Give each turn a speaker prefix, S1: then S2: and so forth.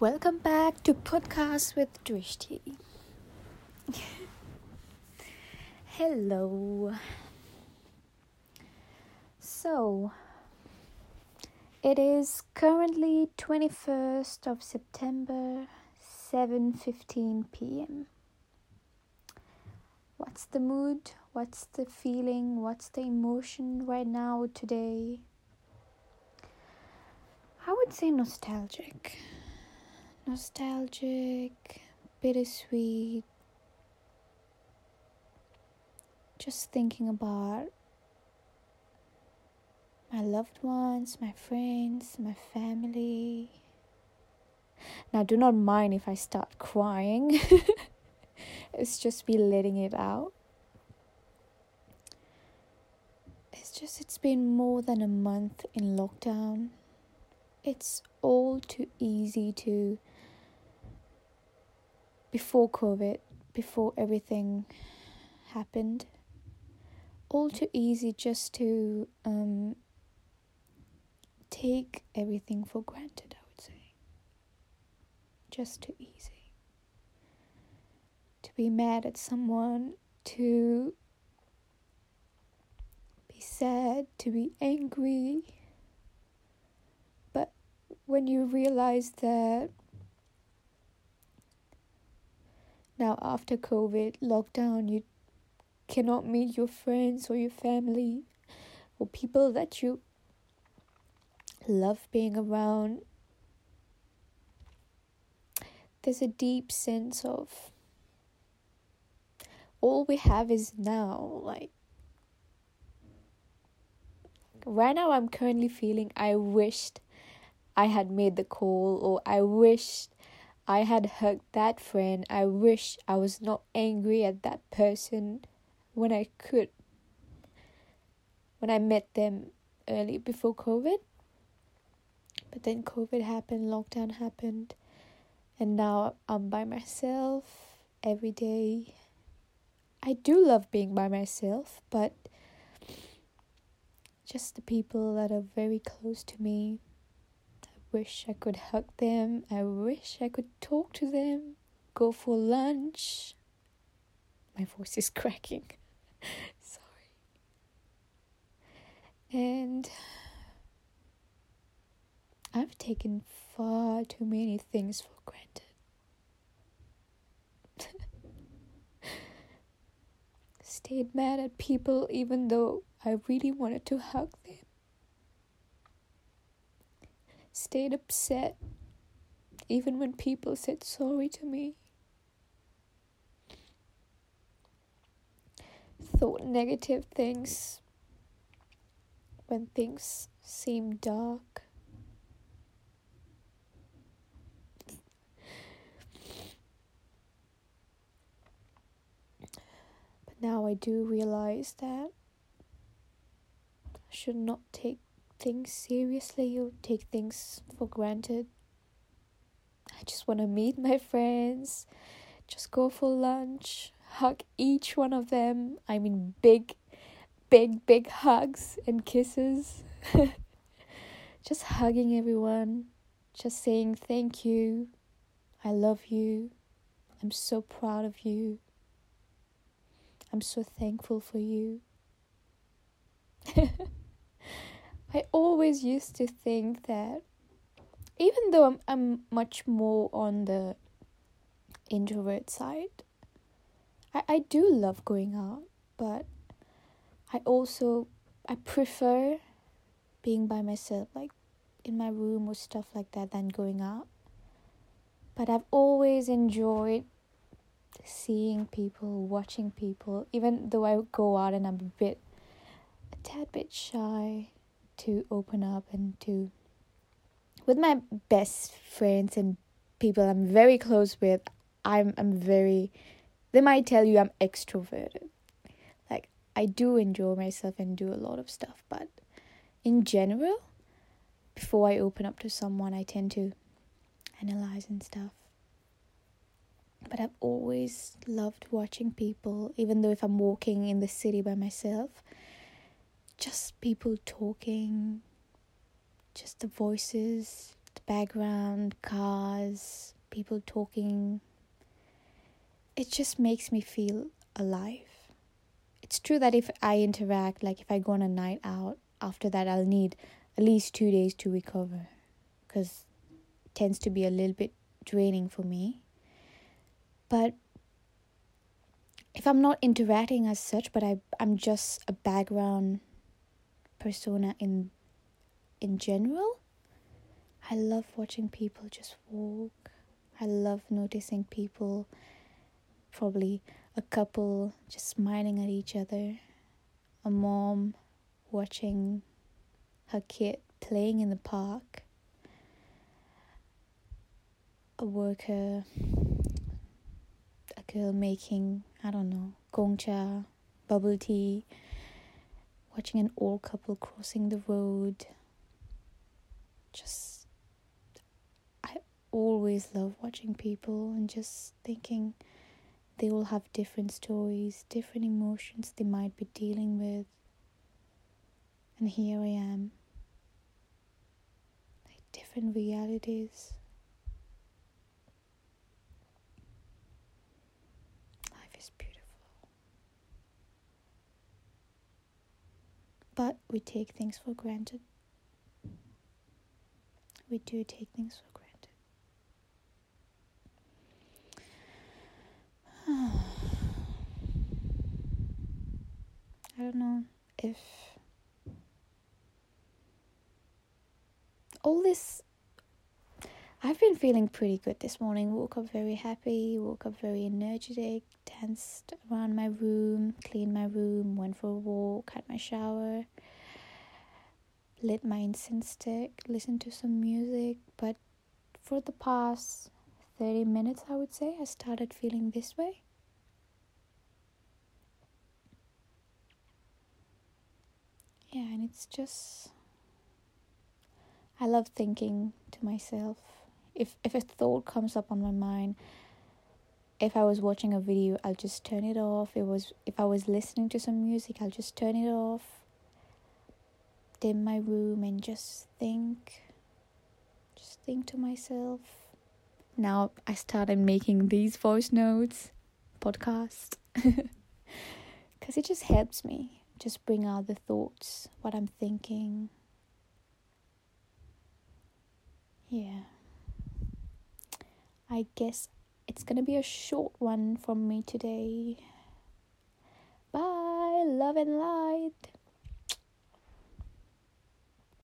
S1: Welcome back to Podcast with Drishti. Hello. So, it is currently 21st of September, 7:15 p.m. What's the mood? What's the feeling? What's the emotion right now today? I would say nostalgic nostalgic, bittersweet. Just thinking about my loved ones, my friends, my family. Now, do not mind if I start crying, it's just me letting it out. It's just, it's been more than a month in lockdown. It's all too easy to before COVID, before everything happened, all too easy just to um, take everything for granted, I would say. Just too easy. To be mad at someone, to be sad, to be angry. But when you realize that now after covid lockdown you cannot meet your friends or your family or people that you love being around. There's a deep sense of all we have is now like right now i'm currently feeling i wished i had made the call or i wished I had hugged that friend. I wish I was not angry at that person when I could. When I met them early before COVID. But then COVID happened, lockdown happened, and now I'm by myself every day. I do love being by myself, but just the people that are very close to me wish I could hug them. I wish I could talk to them, go for lunch. My voice is cracking. Sorry. And I've taken far too many things for granted. Stayed mad at people even though I really wanted to hug them stayed upset even when people said sorry to me. Thought negative things when things seemed dark. But now I do realize that I should not take things seriously or take things for granted. I just want to meet my friends, just go for lunch, hug each one of them. I mean, big, big, big hugs and kisses. just hugging everyone, just saying thank you, I love you, I'm so proud of you, I'm so thankful for you. I always used to think that even though I'm I'm much more on the introvert side, I, I do love going out, but I also I prefer being by myself, like in my room or stuff like that, than going out. But I've always enjoyed seeing people, watching people, even though I go out and I'm a bit, a tad bit shy to open up and to with my best friends and people I'm very close with I'm I'm very they might tell you I'm extroverted. Like I do enjoy myself and do a lot of stuff but in general before I open up to someone I tend to analyze and stuff. But I've always loved watching people even though if I'm walking in the city by myself just people talking, just the voices, the background, cars, people talking. It just makes me feel alive. It's true that if I interact, like if I go on a night out, after that I'll need at least two days to recover because it tends to be a little bit draining for me. But if I'm not interacting as such, but I I'm just a background persona in in general, I love watching people just walk. I love noticing people, probably a couple just smiling at each other, a mom watching her kid playing in the park, a worker, a girl making, I don't know, Gong Cha, bubble tea, watching an old couple crossing the road. Just, I always love watching people and just thinking they all have different stories, different emotions they might be dealing with. And here I am, like different realities. But we take things for granted. We do take things for granted. I don't know if all this I've been feeling pretty good this morning. Woke up very happy, woke up very energetic, danced around my room, cleaned my room, went for a walk, had my shower, lit my incense stick, listened to some music. But for the past 30 minutes, I would say, I started feeling this way. Yeah, and it's just I love thinking to myself. If if a thought comes up on my mind, if I was watching a video, I'll just turn it off. It was if I was listening to some music, I'll just turn it off. Dim my room and just think. Just think to myself. Now I started making these voice notes, podcast, because it just helps me just bring out the thoughts, what I'm thinking yeah. I guess it's gonna be a short one from me today. Bye, love and light.